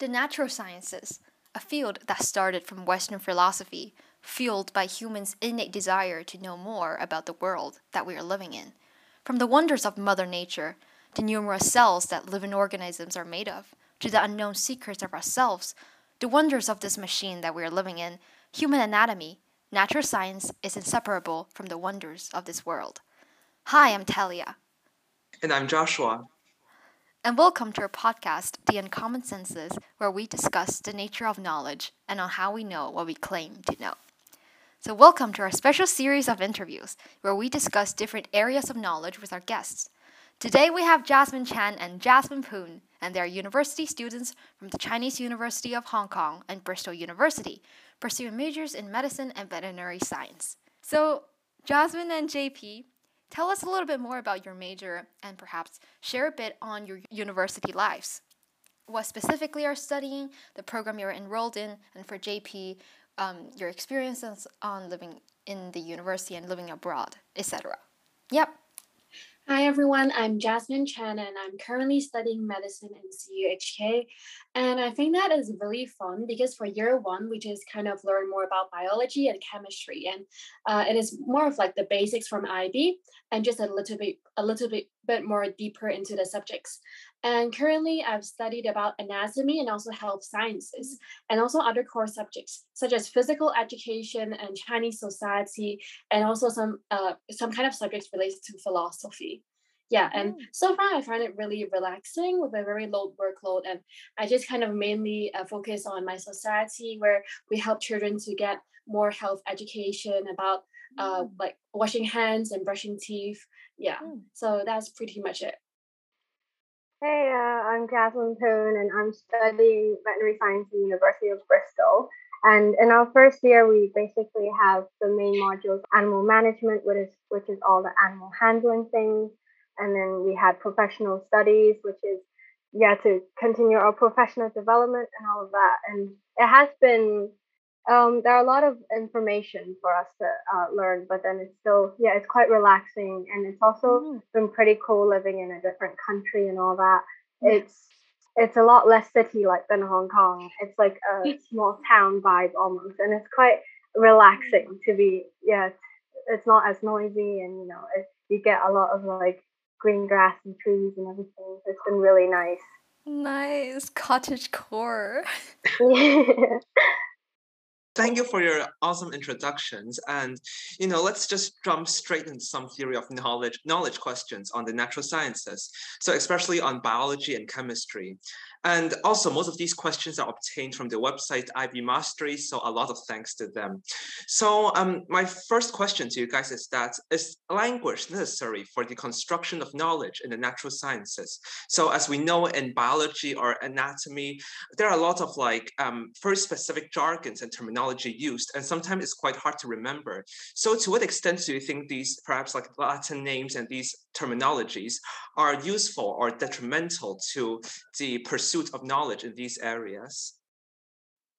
The natural sciences, a field that started from Western philosophy, fueled by humans' innate desire to know more about the world that we are living in. From the wonders of Mother Nature, the numerous cells that living organisms are made of, to the unknown secrets of ourselves, the wonders of this machine that we are living in, human anatomy, natural science is inseparable from the wonders of this world. Hi, I'm Talia. And I'm Joshua and welcome to our podcast, The Uncommon Senses, where we discuss the nature of knowledge and on how we know what we claim to know. So, welcome to our special series of interviews where we discuss different areas of knowledge with our guests. Today we have Jasmine Chan and Jasmine Poon, and they are university students from the Chinese University of Hong Kong and Bristol University, pursuing majors in medicine and veterinary science. So, Jasmine and JP, Tell us a little bit more about your major and perhaps share a bit on your university lives. What specifically are studying, the program you're enrolled in, and for JP, um, your experiences on living in the university and living abroad, etc. Yep. Hi everyone, I'm Jasmine Chan and I'm currently studying medicine in CUHK. And I think that is really fun because for year one, we just kind of learn more about biology and chemistry. And uh, it is more of like the basics from IB and just a little bit a little bit, bit more deeper into the subjects. And currently, I've studied about anatomy and also health sciences, and also other core subjects such as physical education and Chinese society, and also some uh, some kind of subjects related to philosophy. Yeah, and mm. so far I find it really relaxing with a very low workload, and I just kind of mainly uh, focus on my society where we help children to get more health education about uh, mm. like washing hands and brushing teeth. Yeah, mm. so that's pretty much it. Hey, uh, I'm Kathleen Poon, and I'm studying veterinary science at the University of Bristol. And in our first year, we basically have the main modules animal management, which is which is all the animal handling things, and then we had professional studies, which is yeah to continue our professional development and all of that. And it has been um, there are a lot of information for us to uh, learn, but then it's still, yeah, it's quite relaxing. And it's also mm. been pretty cool living in a different country and all that. It's, it's a lot less city like than Hong Kong. It's like a small town vibe almost. And it's quite relaxing to be, yeah, it's not as noisy and, you know, it, you get a lot of like green grass and trees and everything. It's been really nice. Nice cottage core. yeah thank you for your awesome introductions. And you know, let's just jump straight into some theory of knowledge knowledge questions on the natural sciences. So especially on biology and chemistry. And also, most of these questions are obtained from the website IB Mastery, so a lot of thanks to them. So, um, my first question to you guys is that is language necessary for the construction of knowledge in the natural sciences? So, as we know in biology or anatomy, there are a lot of like um, very specific jargons and terminology used, and sometimes it's quite hard to remember. So, to what extent do you think these perhaps like Latin names and these terminologies are useful or detrimental to the pursuit of knowledge in these areas?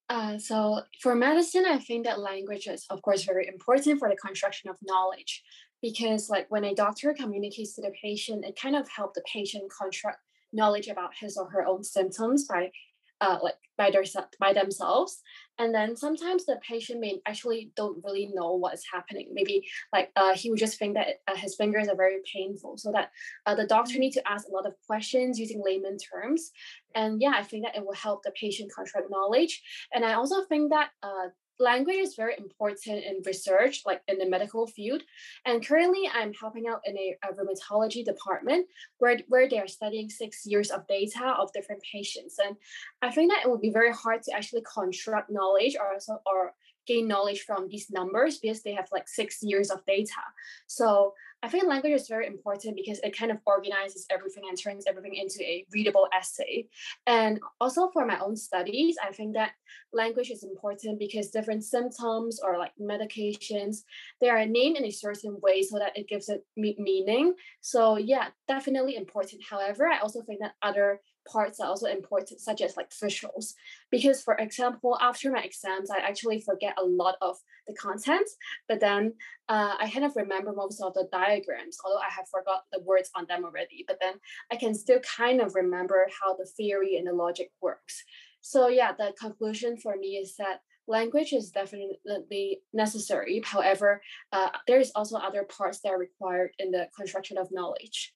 Uh, so for medicine, I think that language is, of course, very important for the construction of knowledge because, like, when a doctor communicates to the patient, it kind of helps the patient construct knowledge about his or her own symptoms by uh, like by their by themselves. And then sometimes the patient may actually don't really know what's happening. Maybe like uh, he would just think that uh, his fingers are very painful so that uh, the doctor need to ask a lot of questions using layman terms. And yeah i think that it will help the patient construct knowledge. And i also think that uh, language is very important in research, like in the medical field. And currently, I'm helping out in a, a, rheumatology department where, where they are studying six years of data of different patients. And I think that it would be very hard to actually construct knowledge or also or gain knowledge from these numbers because they have like six years of data. So I think language is very important because it kind of organizes everything and turns everything into a readable essay. And also for my own studies, I think that language is important because different symptoms or like medications, they are named in a certain way so that it gives it meaning. So yeah, definitely important. However, I also think that other parts are also important, such as like visuals. Because for example, after my exams, I actually forget a lot of the content, but then uh, I kind of remember most of the diagrams, although I have forgot the words on them already. But then I can still kind of remember how the theory and the logic works. So yeah, the conclusion for me is that language is definitely necessary. However, uh, there is also other parts that are required in the construction of knowledge.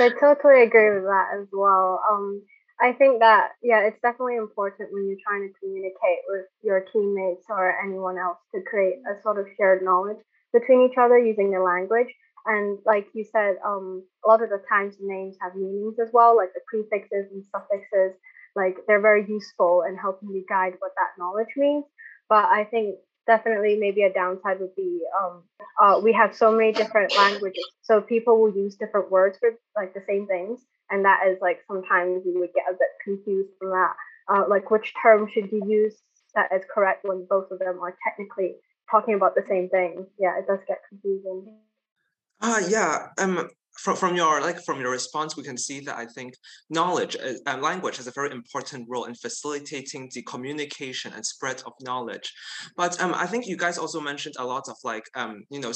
I totally agree with that as well. Um, I think that yeah, it's definitely important when you're trying to communicate with your teammates or anyone else to create a sort of shared knowledge between each other using the language. And like you said, um, a lot of the times names have meanings as well, like the prefixes and suffixes. Like they're very useful in helping you guide what that knowledge means. But I think definitely maybe a downside would be um, uh, we have so many different languages, so people will use different words for like the same things and that is like sometimes you would get a bit confused from that. Uh, like which term should you use that is correct when both of them are technically talking about the same thing? Yeah, it does get confusing. Uh, yeah. Um, from, from your like from your response, we can see that I think knowledge uh, and language has a very important role in facilitating the communication and spread of knowledge. But um, I think you guys also mentioned a lot of like um, you know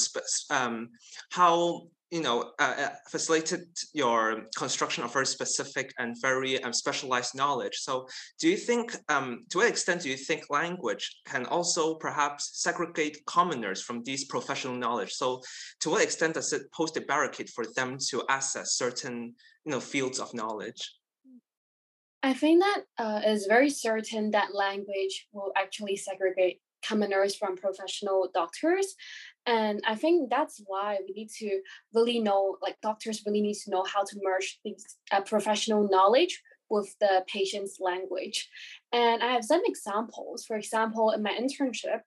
um, how you know, uh, uh, facilitated your construction of very specific and very um, specialized knowledge. So, do you think, um, to what extent do you think language can also perhaps segregate commoners from these professional knowledge? So, to what extent does it post a barricade for them to access certain, you know, fields of knowledge? I think that uh, is very certain that language will actually segregate commoners from professional doctors and i think that's why we need to really know like doctors really need to know how to merge these uh, professional knowledge with the patient's language. And i have some examples. For example in my internship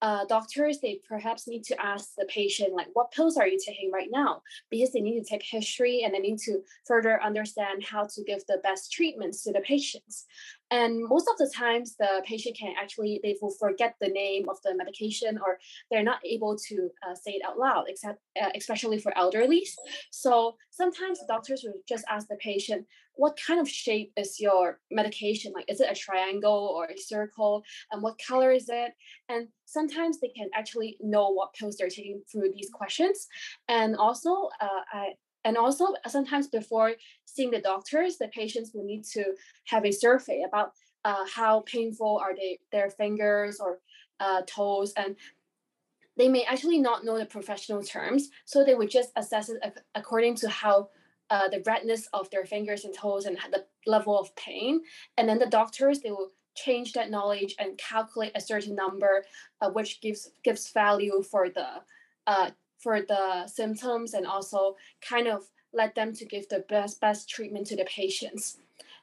uh, doctors they perhaps need to ask the patient like what pills are you taking right now? because they need to take history and they need to further understand how to give the best treatments to the patients and most of the times the patient can actually they will forget the name of the medication or they're not able to uh, say it out loud except uh, especially for elderlies. So sometimes doctors will just ask the patient what kind of shape is your medication? Like is it a triangle or a circle? And what color is it? And sometimes they can actually know what pills they're taking through these questions. And also uh, I, and also sometimes before seeing the doctors the patients will need to have a survey about uh, how painful are they their fingers or uh, toes and they may actually not know the professional terms so they would just assess it according to how uh, the redness of their fingers and toes and the level of pain. And then the doctors, they will change that knowledge and calculate a certain number, uh, which gives gives value for the uh, for the symptoms and also kind of let them to give the best best treatment to the patients.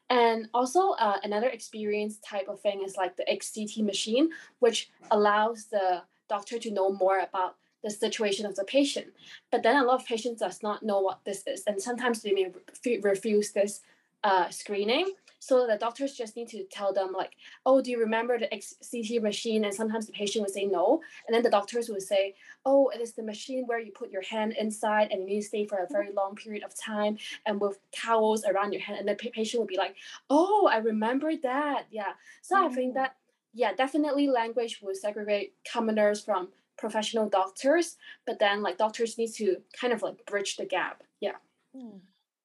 And also uh, another experience type of thing is like the XCT machine, which allows the doctor to know more about the situation of the patient. But then a lot of patients does not know what this is, and sometimes they may re- refuse this uh, screening. So the doctors just need to tell them like, oh, do you remember the CT machine? And sometimes the patient would say no, and then the doctors would say, oh, it is the machine where you put your hand inside and you need to stay for a very long period of time and with towels around your hand, and the patient would be like, oh, I remember that. Yeah. So mm-hmm. I think mm. that yeah, definitely language will segregate commoners from professional doctors, but then like doctors need to kind of like bridge the gap. Yeah. Hmm.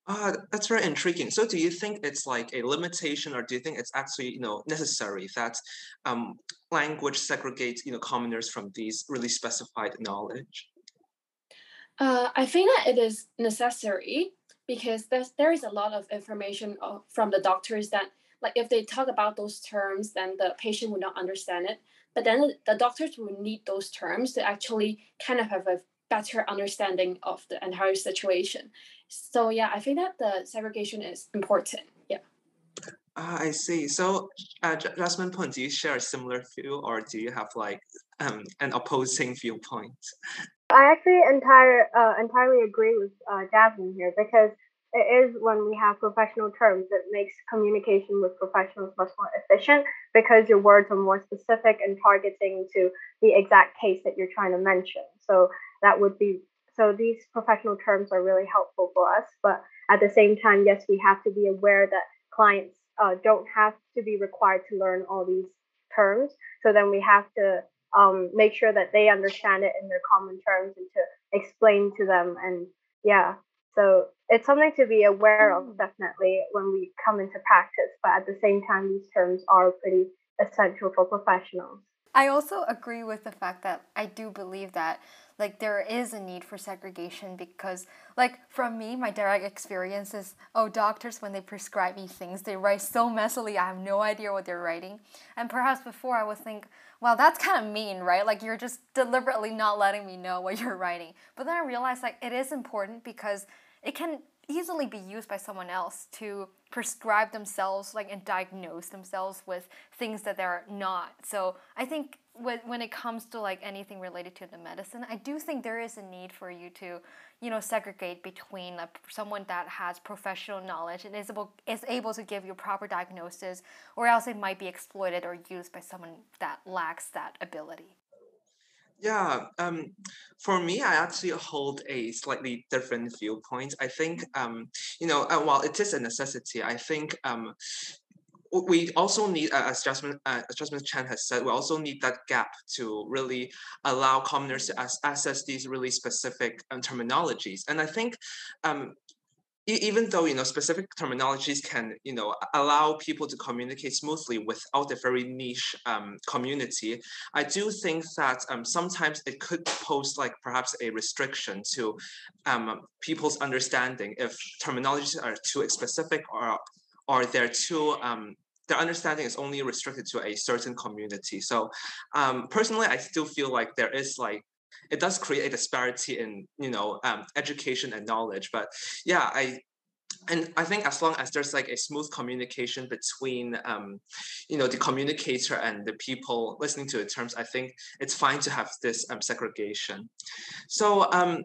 Ah, that's very intriguing. So, do you think it's like a limitation, or do you think it's actually you know necessary that um, language segregates you know commoners from these really specified knowledge? Uh, I think that it is necessary because there's there is a lot of information uh, from the doctors that like if they talk about those terms, then the patient would not understand it. But then the doctors will need those terms to actually kind of have a better understanding of the entire situation. So yeah, I think that the segregation is important. Yeah. Ah, I see. So, uh, Jasmine Poon, do you share a similar view, or do you have like um, an opposing viewpoint? I actually entire uh, entirely agree with uh, Jasmine here because it is when we have professional terms that makes communication with professionals much more efficient because your words are more specific and targeting to the exact case that you're trying to mention. So that would be so these professional terms are really helpful for us. But at the same time, yes, we have to be aware that clients uh, don't have to be required to learn all these terms. So then we have to um, make sure that they understand it in their common terms and to explain to them. And yeah, so it's something to be aware of mm. definitely when we come into practice. But at the same time, these terms are pretty essential for professionals. I also agree with the fact that I do believe that like there is a need for segregation because like from me my direct experience is oh doctors when they prescribe me things they write so messily I have no idea what they're writing. And perhaps before I would think well that's kind of mean right? Like you're just deliberately not letting me know what you're writing. But then I realized like it is important because it can easily be used by someone else to prescribe themselves like and diagnose themselves with things that they're not. So i think when, it comes to like anything related to the medicine i do think there is a need for you to you know segregate between like, someone that has professional knowledge and is able is able to give you a proper diagnosis or else it might be exploited or used by someone that lacks that ability yeah, um, for me, I actually hold a slightly different viewpoint. I think, um, you know, uh, while it is a necessity, I think um, we also need, uh, as Jasmine, uh, as Jasmine Chan has said, we also need that gap to really allow commoners to as- access these really specific um, terminologies. And I think um, even though you know specific terminologies can you know allow people to communicate smoothly without a very niche um, community, I do think that um, sometimes it could pose like perhaps a restriction to um, people's understanding if terminologies are too specific or or they're too um, their understanding is only restricted to a certain community. So um, personally, I still feel like there is like it does create a disparity in you know um, education and knowledge but yeah i and I think as long as there's like a smooth communication between, um, you know, the communicator and the people listening to the terms, I think it's fine to have this um, segregation. So um,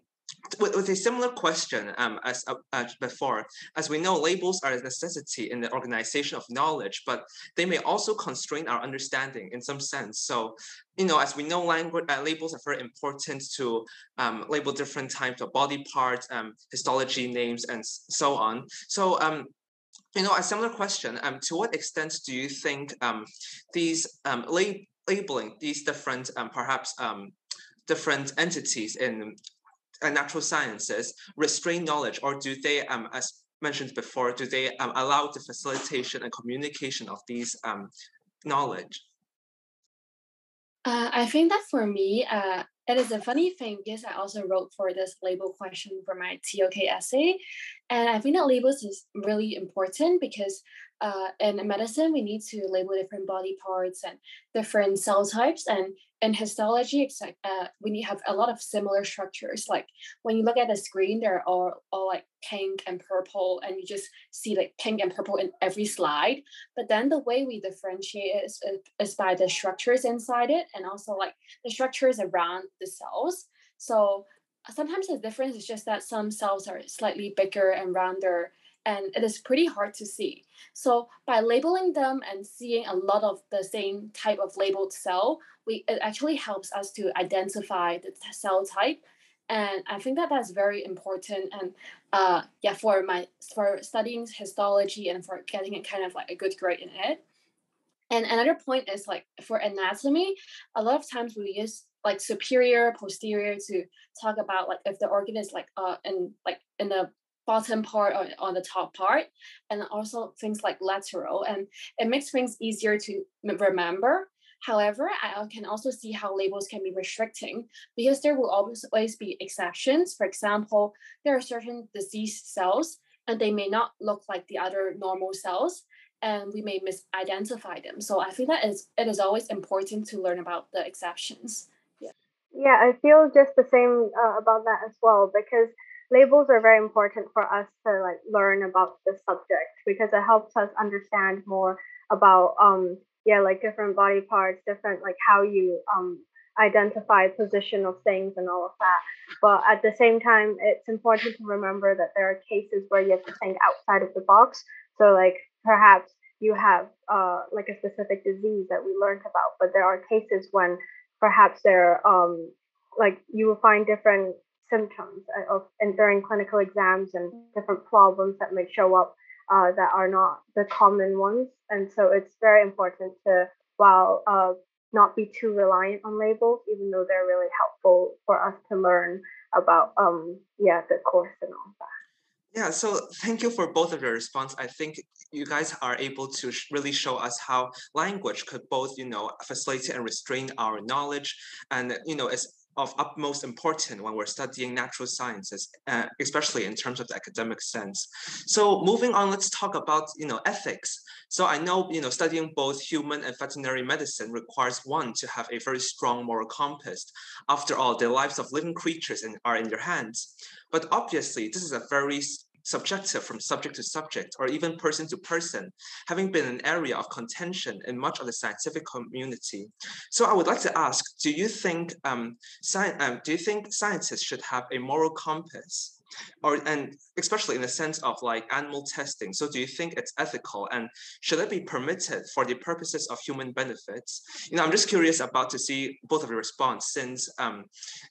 with, with a similar question um, as uh, before, as we know, labels are a necessity in the organization of knowledge, but they may also constrain our understanding in some sense. So, you know, as we know, language uh, labels are very important to um, label different types of body parts, um, histology names, and so on. So, um, you know, a similar question: um, To what extent do you think um, these um, lab- labeling these different, um, perhaps um, different entities in uh, natural sciences restrain knowledge, or do they, um, as mentioned before, do they um, allow the facilitation and communication of these um, knowledge? Uh, I think that for me, uh, it is a funny thing because I also wrote for this label question for my TOK essay. And I think that labels is really important because uh, in medicine, we need to label different body parts and different cell types. And in histology, uh, we need have a lot of similar structures. Like when you look at the screen, they're all, all like pink and purple, and you just see like pink and purple in every slide. But then the way we differentiate is, is by the structures inside it and also like the structures around the cells. So sometimes the difference is just that some cells are slightly bigger and rounder and it is pretty hard to see. So by labeling them and seeing a lot of the same type of labeled cell, we it actually helps us to identify the cell type. And I think that that's very important. And uh, yeah, for my for studying histology and for getting it kind of like a good grade in it. And another point is like for anatomy, a lot of times we use like superior, posterior to talk about like if the organ is like uh in like in the bottom part or on the top part, and also things like lateral. And it makes things easier to remember. However, I can also see how labels can be restricting because there will always, be exceptions. For example, there are certain disease cells and they may not look like the other normal cells and we may misidentify them. So I think that is it is always important to learn about the exceptions. Yeah. Yeah, I feel just the same uh, about that as well because labels are very important for us to like learn about the subject because it helps us understand more about um yeah like different body parts different like how you um identify position of things and all of that. But at the same time it's important to remember that there are cases where you have to think outside of the box. So like perhaps you have uh like a specific disease that we learned about but there are cases when perhaps there um like you will find different symptoms of and during clinical exams and different problems that may show up uh, that are not the common ones. And so it's very important to, while uh, not be too reliant on labels, even though they're really helpful for us to learn about, um, yeah, the course and all that. Yeah, so thank you for both of your response. I think you guys are able to sh- really show us how language could both, you know, facilitate and restrain our knowledge, and you know, it's of utmost importance when we're studying natural sciences, uh, especially in terms of the academic sense. So moving on, let's talk about you know ethics. So I know you know studying both human and veterinary medicine requires one to have a very strong moral compass. After all, the lives of living creatures in, are in your hands. But obviously, this is a very subjective from subject to subject or even person to person, having been an area of contention in much of the scientific community. So I would like to ask, do you think um, sci- um, do you think scientists should have a moral compass or and especially in the sense of like animal testing. So do you think it's ethical and should it be permitted for the purposes of human benefits? You know i'm just curious about to see both of your response since um,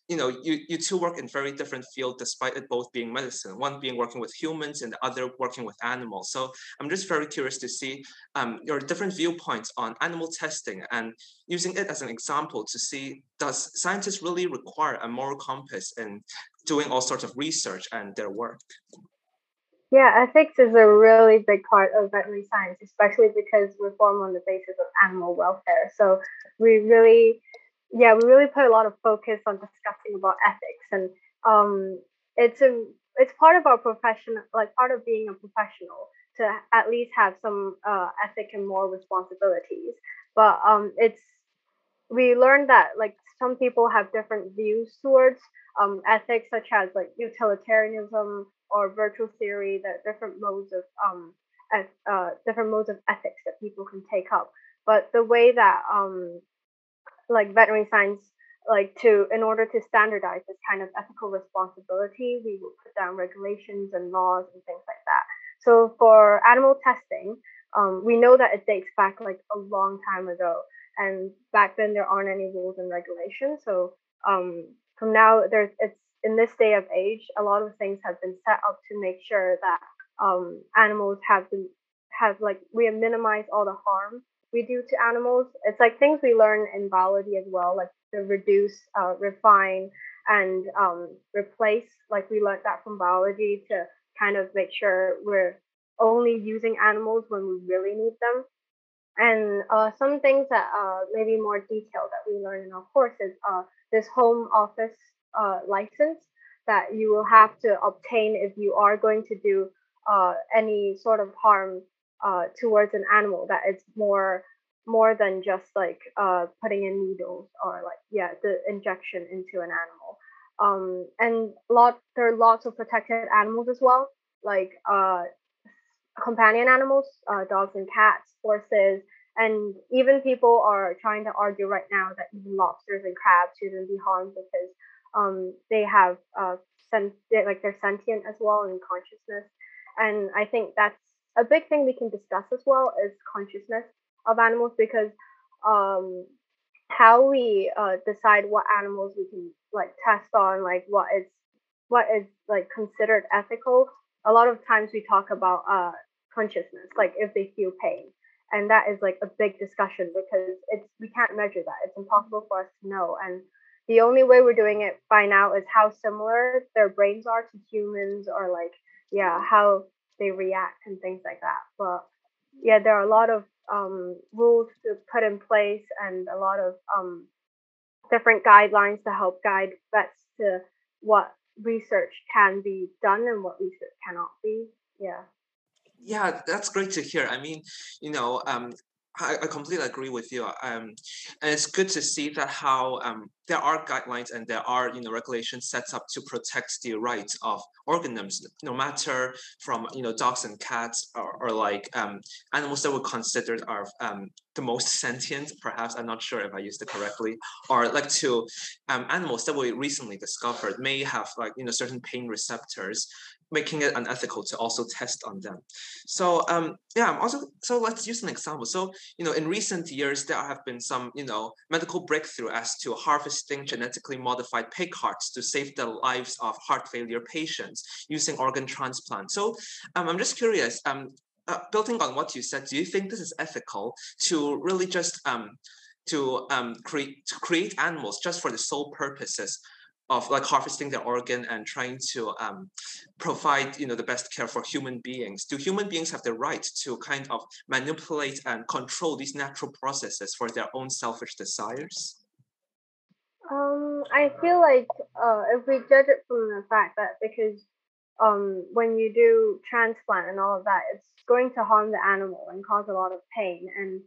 you know you, you two work in very different fields despite it both being medicine one being working with humans and the other working with animals. So i'm just very curious to see um, your different viewpoints on animal testing and using it as an example to see does scientists really require a moral compass in doing all sorts of research and their work. Yeah, ethics is a really big part of veterinary science, especially because we're formed on the basis of animal welfare. So we really, yeah, we really put a lot of focus on discussing about ethics, and um, it's a it's part of our profession, like part of being a professional, to at least have some uh, ethic and moral responsibilities. But um, it's we learned that like some people have different views towards um, ethics, such as like utilitarianism or virtue theory, that different modes of um, uh, different modes of ethics that people can take up. But the way that um, like veterinary science, like to in order to standardize this kind of ethical responsibility, we will put down regulations and laws and things like that. So for animal testing, um, we know that it dates back like a long time ago, and back then there aren't any rules and regulations. So um, from now there's it's in this day of age a lot of things have been set up to make sure that um, animals have been have like we have minimized all the harm we do to animals it's like things we learn in biology as well like to reduce uh, refine and um, replace like we learned that from biology to kind of make sure we're only using animals when we really need them and uh, some things that uh, maybe more detailed that we learn in our courses uh, this home office uh, license that you will have to obtain if you are going to do uh, any sort of harm uh, towards an animal that it's more more than just like uh, putting in needles or like yeah the injection into an animal. Um, and lot there are lots of protected animals as well like uh, companion animals uh, dogs and cats horses and even people are trying to argue right now that even lobsters and crabs shouldn't be harmed because um, they have uh, sen- like they're sentient as well and consciousness. And I think that's a big thing we can discuss as well is consciousness of animals because um, how we uh, decide what animals we can like test on, like what is what is like considered ethical. A lot of times we talk about uh, consciousness, like if they feel pain. And that is like a big discussion because it's we can't measure that. It's impossible for us to know. And the only way we're doing it by now is how similar their brains are to humans or like yeah how they react and things like that. But yeah there are a lot of um, rules to put in place and a lot of um, different guidelines to help guide vets to what research can be done and what research cannot be. Yeah yeah, that's great to hear. I mean, you know, um, I, completely agree with you. Um, and it's good to see that how um, there are guidelines and there are you know regulations set up to protect the rights of organisms, no matter from you know dogs and cats or, or like um, animals that were considered are um, the most sentient. Perhaps I'm not sure if I used it correctly, or like to um, animals that we recently discovered may have like you know certain pain receptors making it unethical to also test on them. So um, yeah, I'm also so let's use an example. So you know, in recent years, there have been some you know medical breakthrough as to harvesting genetically modified pig hearts to save the lives of heart failure patients using organ transplant. So um, I'm just curious. Um, uh, building on what you said, do you think this is ethical to really just um, to um, create to create animals just for the sole purposes of like harvesting their organ and trying to um, provide you know the best care for human beings do human beings have the right to kind of manipulate and control these natural processes for their own selfish desires um, I feel like uh, if we judge it from the fact that because um, when you do transplant and all of that, it's going to harm the animal and cause a lot of pain. And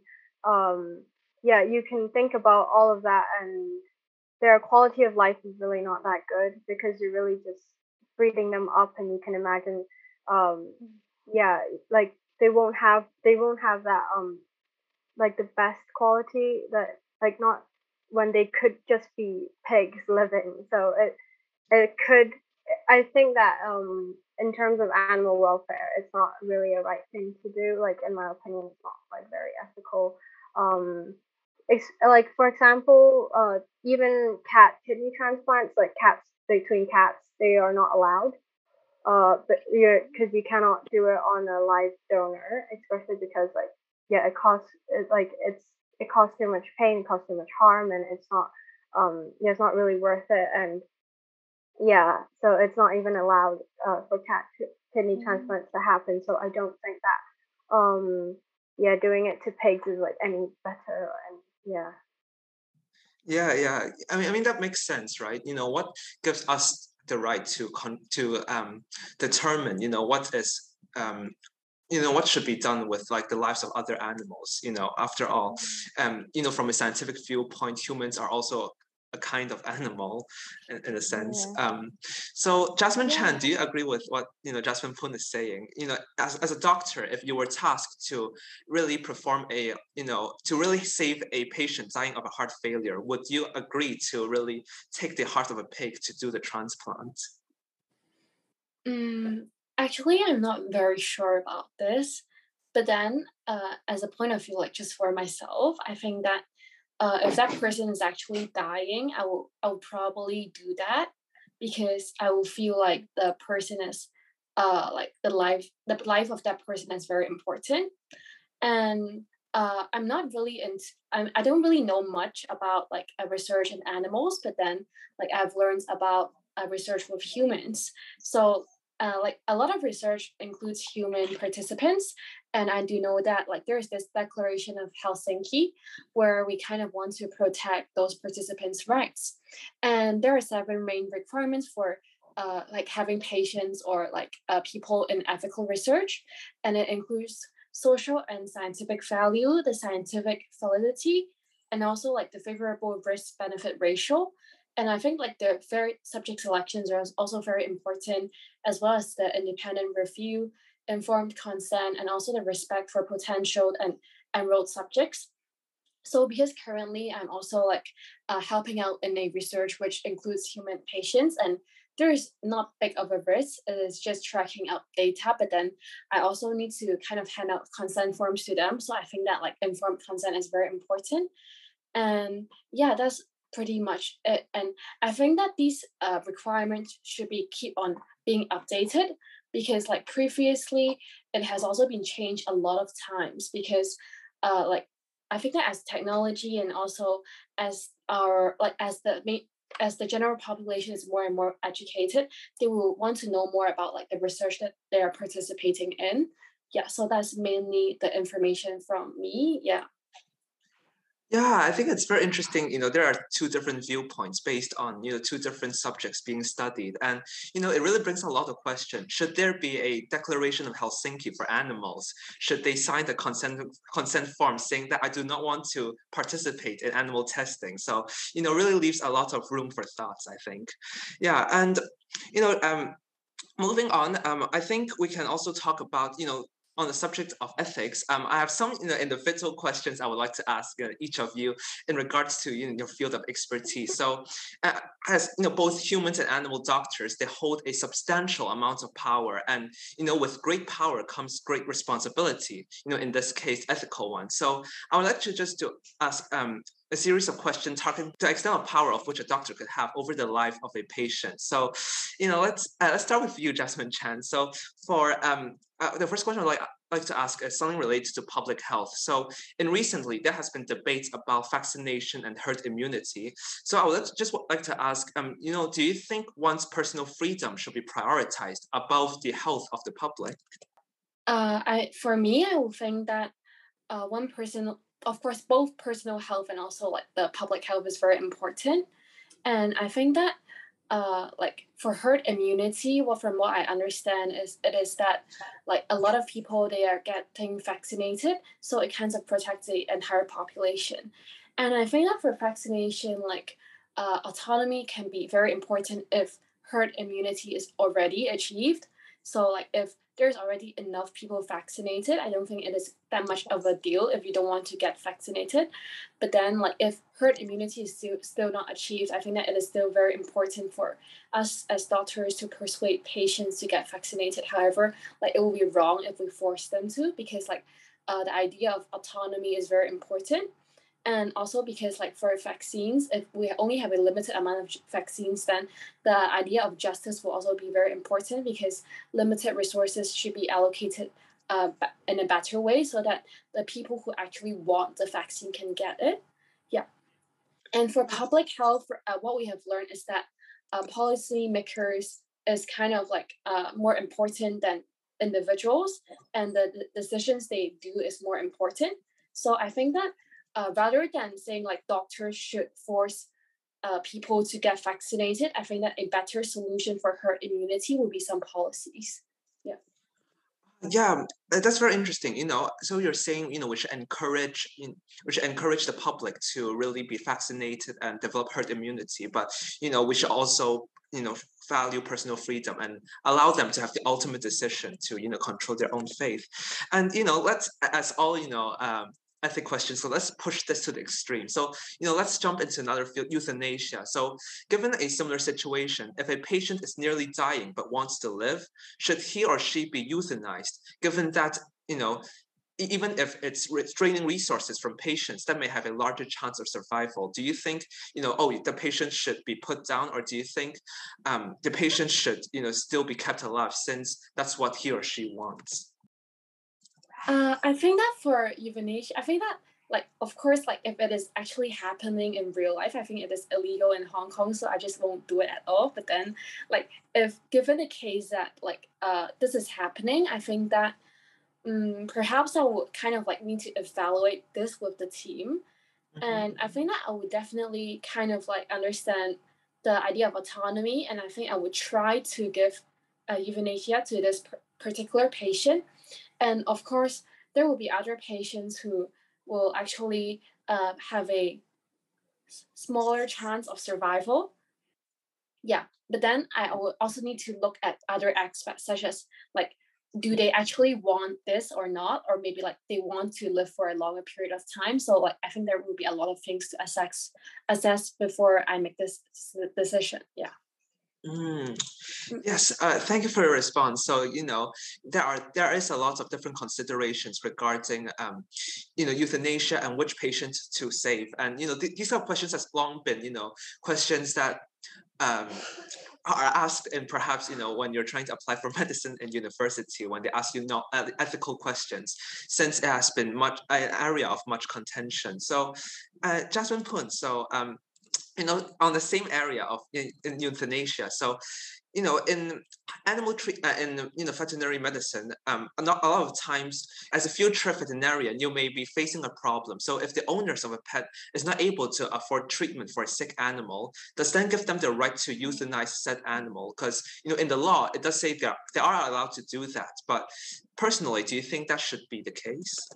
um, yeah, you can think about all of that, and their quality of life is really not that good because you're really just breeding them up, and you can imagine, um, yeah, like they won't have they won't have that um like the best quality that like not when they could just be pigs living. So it it could I think that um in terms of animal welfare, it's not really a right thing to do. Like in my opinion, it's not like very ethical. Um, it's like for example, uh, even cat kidney transplants, like cats between cats, they are not allowed. Uh, but you because you cannot do it on a live donor, especially because like yeah, it costs it, like it's it causes too much pain, it causes too much harm, and it's not um yeah, it's not really worth it. And yeah, so it's not even allowed uh, for cat kidney mm-hmm. transplants to happen. So I don't think that um yeah, doing it to pigs is like any better. And yeah. Yeah, yeah. I mean, I mean that makes sense, right? You know, what gives us the right to con- to um determine, you know, what is um you know what should be done with like the lives of other animals you know after all um you know from a scientific viewpoint humans are also a kind of animal in, in a sense yeah. um so jasmine yeah. chan do you agree with what you know jasmine poon is saying you know as, as a doctor if you were tasked to really perform a you know to really save a patient dying of a heart failure would you agree to really take the heart of a pig to do the transplant mm, Actually, I'm not very sure about this. But then, uh, as a point of view, like just for myself, I think that uh, if that person is actually dying, I will I will probably do that because I will feel like the person is uh like the life the life of that person is very important, and uh, I'm not really into I'm, I don't really know much about like a research in animals, but then like I've learned about a research with humans. So uh, like a lot of research includes human participants and i do know that like there's this declaration of helsinki where we kind of want to protect those participants rights. And there are seven main requirements for uh, like having patients or like uh, people in ethical research and it includes social and scientific value the scientific validity and also like the favorable risk benefit ratio and I think like the very subject selections are also very important, as well as the independent review, informed consent, and also the respect for potential and enrolled subjects. So because currently I'm also like uh, helping out in a research which includes human patients and there's not big of a risk. It's just tracking out data, but then I also need to kind of hand out consent forms to them. So I think that like informed consent is very important. And yeah, that's pretty much it. And I think that these uh, requirements should be keep on being updated because like previously it has also been changed a lot of times because uh, like I think that as technology and also as our like as the as the general population is more and more educated, they will want to know more about like the research that they are participating in. Yeah, so that's mainly the information from me. Yeah. Yeah, I think it's very interesting. You know, there are two different viewpoints based on you know two different subjects being studied, and you know it really brings a lot of questions. Should there be a declaration of Helsinki for animals? Should they sign the consent consent form saying that I do not want to participate in animal testing? So you know, really leaves a lot of room for thoughts. I think, yeah, and you know, um, moving on, um, I think we can also talk about you know on the subject of ethics, um, I have some you know, individual questions I would like to ask uh, each of you in regards to you know, your field of expertise. So, uh, as you know, both humans and animal doctors, they hold a substantial amount of power, and you know, with great power comes great responsibility. You know, in this case, ethical one. So, I would like to just to ask um, a series of questions targeting the extent of power of which a doctor could have over the life of a patient. So, you know, let's uh, let's start with you, Jasmine Chan. So, for um, uh, the first question, I'd like like to ask is something related to public health. So, in recently, there has been debates about vaccination and herd immunity. So, I would just like to ask, um, you know, do you think one's personal freedom should be prioritized above the health of the public? Uh, I for me, I would think that uh, one person, of course, both personal health and also like the public health is very important, and I think that uh, like for herd immunity, well, from what I understand, is it is that like a lot of people they are getting vaccinated, so it kind of protects the entire population. And I think that for vaccination, like uh, autonomy can be very important if herd immunity is already achieved. So like if there's already enough people vaccinated. I don't think it is that much of a deal if you don't want to get vaccinated. But then, like, if herd immunity is still, still not achieved, I think that it is still very important for us as doctors to persuade patients to get vaccinated. However, like, it will be wrong if we force them to because, like, uh, the idea of autonomy is very important and also because like for vaccines if we only have a limited amount of vaccines then the idea of justice will also be very important because limited resources should be allocated uh, in a better way so that the people who actually want the vaccine can get it. Yeah. And for public health uh, what we have learned is that uh, policymakers is kind of like uh, more important than individuals and the, the decisions they do is more important. So i think that uh, rather than saying like doctors should force uh, people to get vaccinated, I think that a better solution for herd immunity would be some policies. Yeah. Yeah, that's very interesting. You know, so you're saying you know we should encourage should encourage the public to really be vaccinated and develop herd immunity, but you know we should also you know value personal freedom and allow them to have the ultimate decision to you know control their own faith and you know let's as all you know um, ethic question. So let's push this to the extreme. So, you know, let's jump into another field, euthanasia. So given a similar situation, if a patient is nearly dying but wants to live, should he or she be euthanized, given that, you know, even if it's draining resources from patients that may have a larger chance of survival do you think you know oh the patient should be put down or do you think um, the patient should you know still be kept alive since that's what he or she wants uh, I think that for euthanasia, I think that like of course like if it is actually happening in real life, I think it is illegal in Hong Kong, so I just won't do it at all. But then like if given the case that like uh this is happening, I think that um, perhaps I would kind of like need to evaluate this with the team. Mm-hmm. And I think that I would definitely kind of like understand the idea of autonomy, and I think I would try to give uh, euthanasia to this particular patient and of course, there will be other patients who will actually uh, have a smaller chance of survival. Yeah, but then I will also need to look at other aspects, such as like, do they actually want this or not, or maybe like they want to live for a longer period of time. So like, I think there will be a lot of things to assess assess before I make this decision. Yeah. Mm. Yes, uh, thank you for your response. So you know there are there is a lot of different considerations regarding um, you know euthanasia and which patients to save, and you know th- these are questions that's long been you know questions that um, are asked and perhaps you know when you're trying to apply for medicine in university when they ask you not uh, ethical questions since it has been much an area of much contention. So, uh, Jasmine Poon, so um, you know, on the same area of in, in euthanasia. So, you know, in animal treat, uh, in you know, veterinary medicine, um, not a lot of times, as a future veterinarian, you may be facing a problem. So, if the owners of a pet is not able to afford treatment for a sick animal, does then give them the right to euthanize said animal? Because you know, in the law, it does say are, they are allowed to do that. But personally, do you think that should be the case?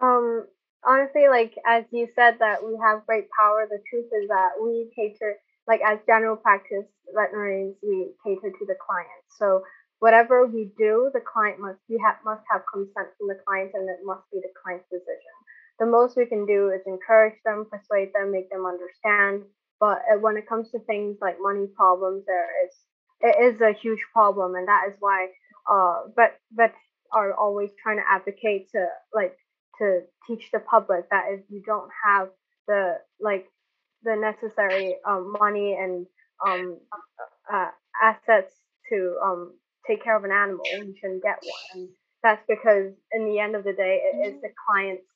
Um, honestly, like as you said that we have great power, the truth is that we cater, like as general practice veterinarians, we cater to the client. So whatever we do, the client must we have must have consent from the client, and it must be the client's decision. The most we can do is encourage them, persuade them, make them understand. But uh, when it comes to things like money problems, there is it is a huge problem, and that is why uh, vet vets are always trying to advocate to like to teach the public that if you don't have the like the necessary um, money and um, uh, assets to um, take care of an animal, you shouldn't get one. And that's because in the end of the day, it is the client's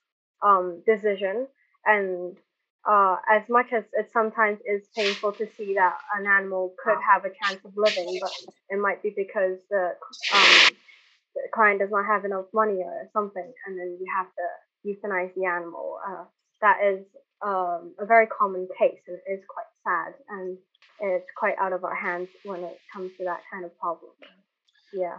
um, decision. And uh, as much as it sometimes is painful to see that an animal could have a chance of living, but it might be because the, um, client does not have enough money or something, and then you have to euthanize the animal. Uh, that is um, a very common case, and it is quite sad, and it's quite out of our hands when it comes to that kind of problem. Yeah.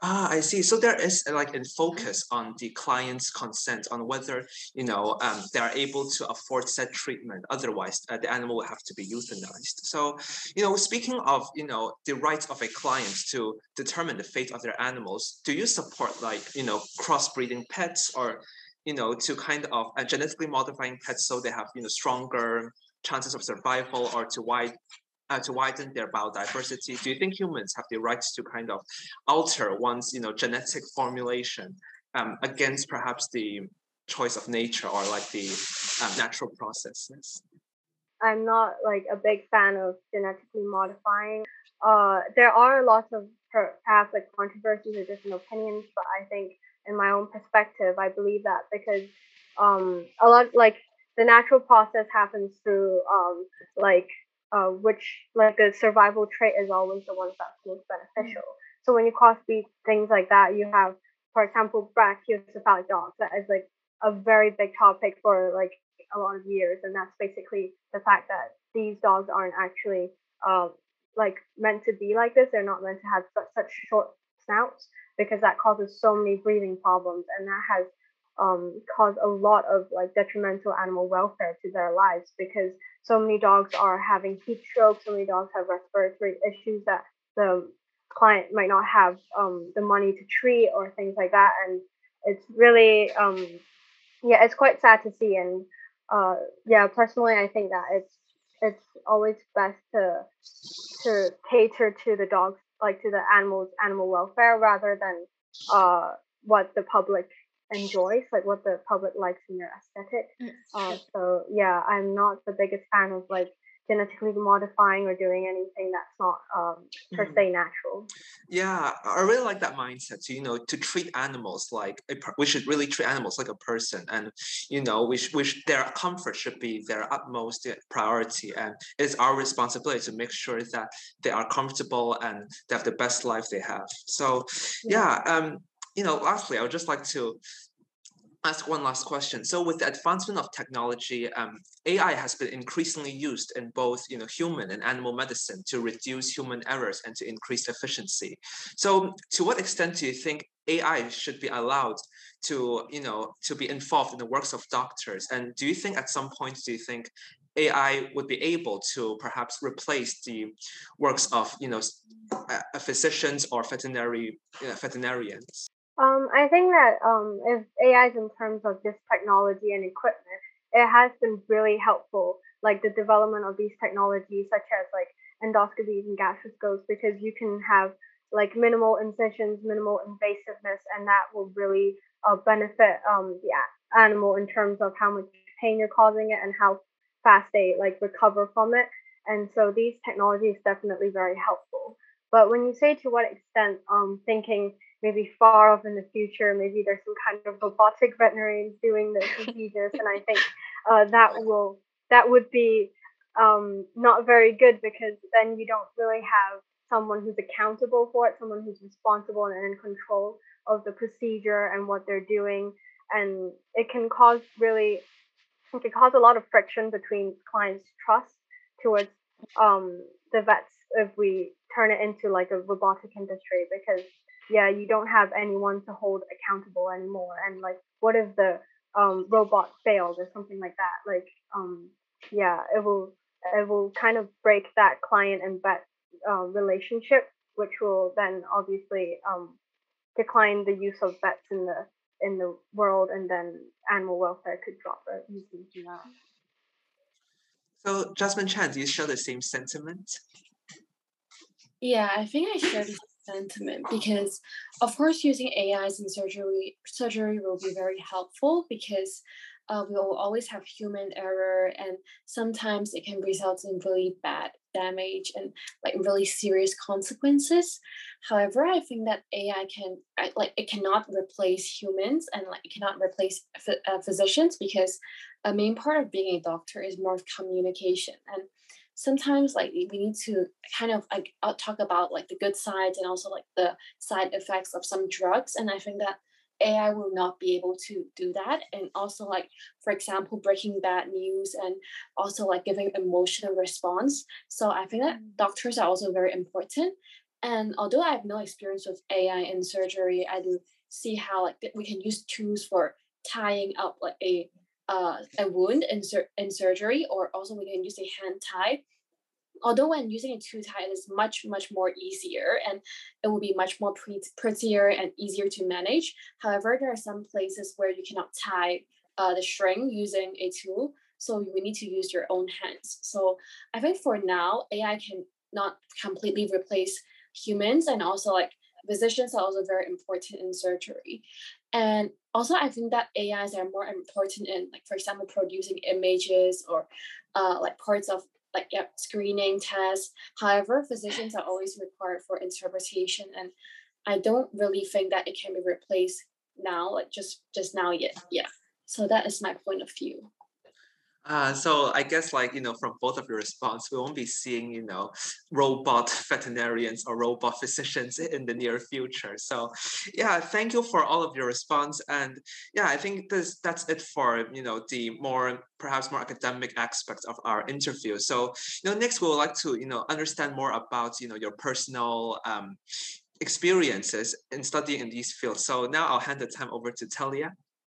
Ah, I see. So there is uh, like a focus on the client's consent on whether you know um, they are able to afford said treatment. Otherwise, uh, the animal will have to be euthanized. So, you know, speaking of you know the rights of a client to determine the fate of their animals, do you support like you know crossbreeding pets or you know to kind of uh, genetically modifying pets so they have you know stronger chances of survival or to wide uh, to widen their biodiversity? Do you think humans have the right to kind of alter one's you know genetic formulation um, against perhaps the choice of nature or like the um, natural processes? I'm not like a big fan of genetically modifying. Uh, there are lots of perhaps like controversies or different opinions, but I think in my own perspective, I believe that because um, a lot like the natural process happens through um, like uh, which like a survival trait is always the ones that's most beneficial. Mm-hmm. So when you cross crossbreed things like that, you have, for example, brachycephalic dogs. That is like a very big topic for like a lot of years, and that's basically the fact that these dogs aren't actually uh, like meant to be like this. They're not meant to have such, such short snouts because that causes so many breathing problems, and that has um, cause a lot of like detrimental animal welfare to their lives because so many dogs are having heat stroke, so many dogs have respiratory issues that the client might not have um, the money to treat or things like that, and it's really um, yeah, it's quite sad to see. And uh, yeah, personally, I think that it's it's always best to to cater to the dogs like to the animals animal welfare rather than uh, what the public enjoys, like what the public likes in their aesthetic. Uh, so yeah, I'm not the biggest fan of like genetically modifying or doing anything that's not um, per mm. se natural. Yeah, I really like that mindset. To, you know, to treat animals like a per- we should really treat animals like a person, and you know, we sh- we sh- their comfort should be their utmost priority, and it's our responsibility to make sure that they are comfortable and they have the best life they have. So, yeah, yeah um, you know, lastly, I would just like to ask one last question. So with the advancement of technology, um, AI has been increasingly used in both you know, human and animal medicine to reduce human errors and to increase efficiency. So to what extent do you think AI should be allowed to, you know, to be involved in the works of doctors? And do you think at some point, do you think AI would be able to perhaps replace the works of, you know, physicians or veterinary uh, veterinarians? Um, I think that um, if AI is in terms of just technology and equipment, it has been really helpful, like the development of these technologies, such as like endoscopies and gastroscopes, because you can have like minimal incisions, minimal invasiveness, and that will really uh, benefit um, the animal in terms of how much pain you're causing it and how fast they like recover from it. And so these technologies definitely very helpful. But when you say to what extent, um, thinking maybe far off in the future, maybe there's some kind of robotic veterinarians doing the procedures, and I think uh, that will that would be um, not very good because then you don't really have someone who's accountable for it, someone who's responsible and in control of the procedure and what they're doing, and it can cause really it can cause a lot of friction between clients' trust towards um, the vets if we turn it into like a robotic industry because yeah, you don't have anyone to hold accountable anymore. And like, what if the um, robot fails or something like that? Like, um, yeah, it will it will kind of break that client and vet uh, relationship, which will then obviously um, decline the use of vets in the in the world, and then animal welfare could drop easily from that. So, Jasmine Chan, do you share the same sentiment? Yeah, I think I share the sentiment because of course using AIs in surgery surgery will be very helpful because uh, we will always have human error and sometimes it can result in really bad damage and like really serious consequences. However i think that ai can like it cannot replace humans and like it cannot replace uh, physicians because a main part of being a doctor is more of communication and sometimes like we need to kind of like talk about like the good sides and also like the side effects of some drugs and i think that AI will not be able to do that. And also, like, for example, breaking bad news and also like giving emotional response. So I think that mm. doctors are also very important. And although I have no experience with AI in surgery, I do see how like we can use tools for tying up like a uh, a wound in, sur- in surgery, or also we can use a hand tie. Although when using a two tie it is much much more easier and it will be much more pre- prettier and easier to manage. However there are some places where you cannot tie uh, the string using a tool so you need to use your own hands. So i think for now ai can not completely replace humans and also like physicians are also very important in surgery and also i think that ais are more important in like for example producing images or uh, like parts of like yeah, screening tests. However, physicians are always required for interpretation, and I don't really think that it can be replaced now, like just just now yet. Yeah. So that is my point of view. Uh, so I guess like, you know, from both of your response, we won't be seeing, you know, robot veterinarians or robot physicians in the near future. So yeah, thank you for all of your response. And yeah, I think this that's it for, you know, the more perhaps more academic aspects of our interview. So, you know, next we would like to, you know, understand more about, you know, your personal um, experiences in studying in these fields. So now I'll hand the time over to Talia.